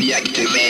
reactivate.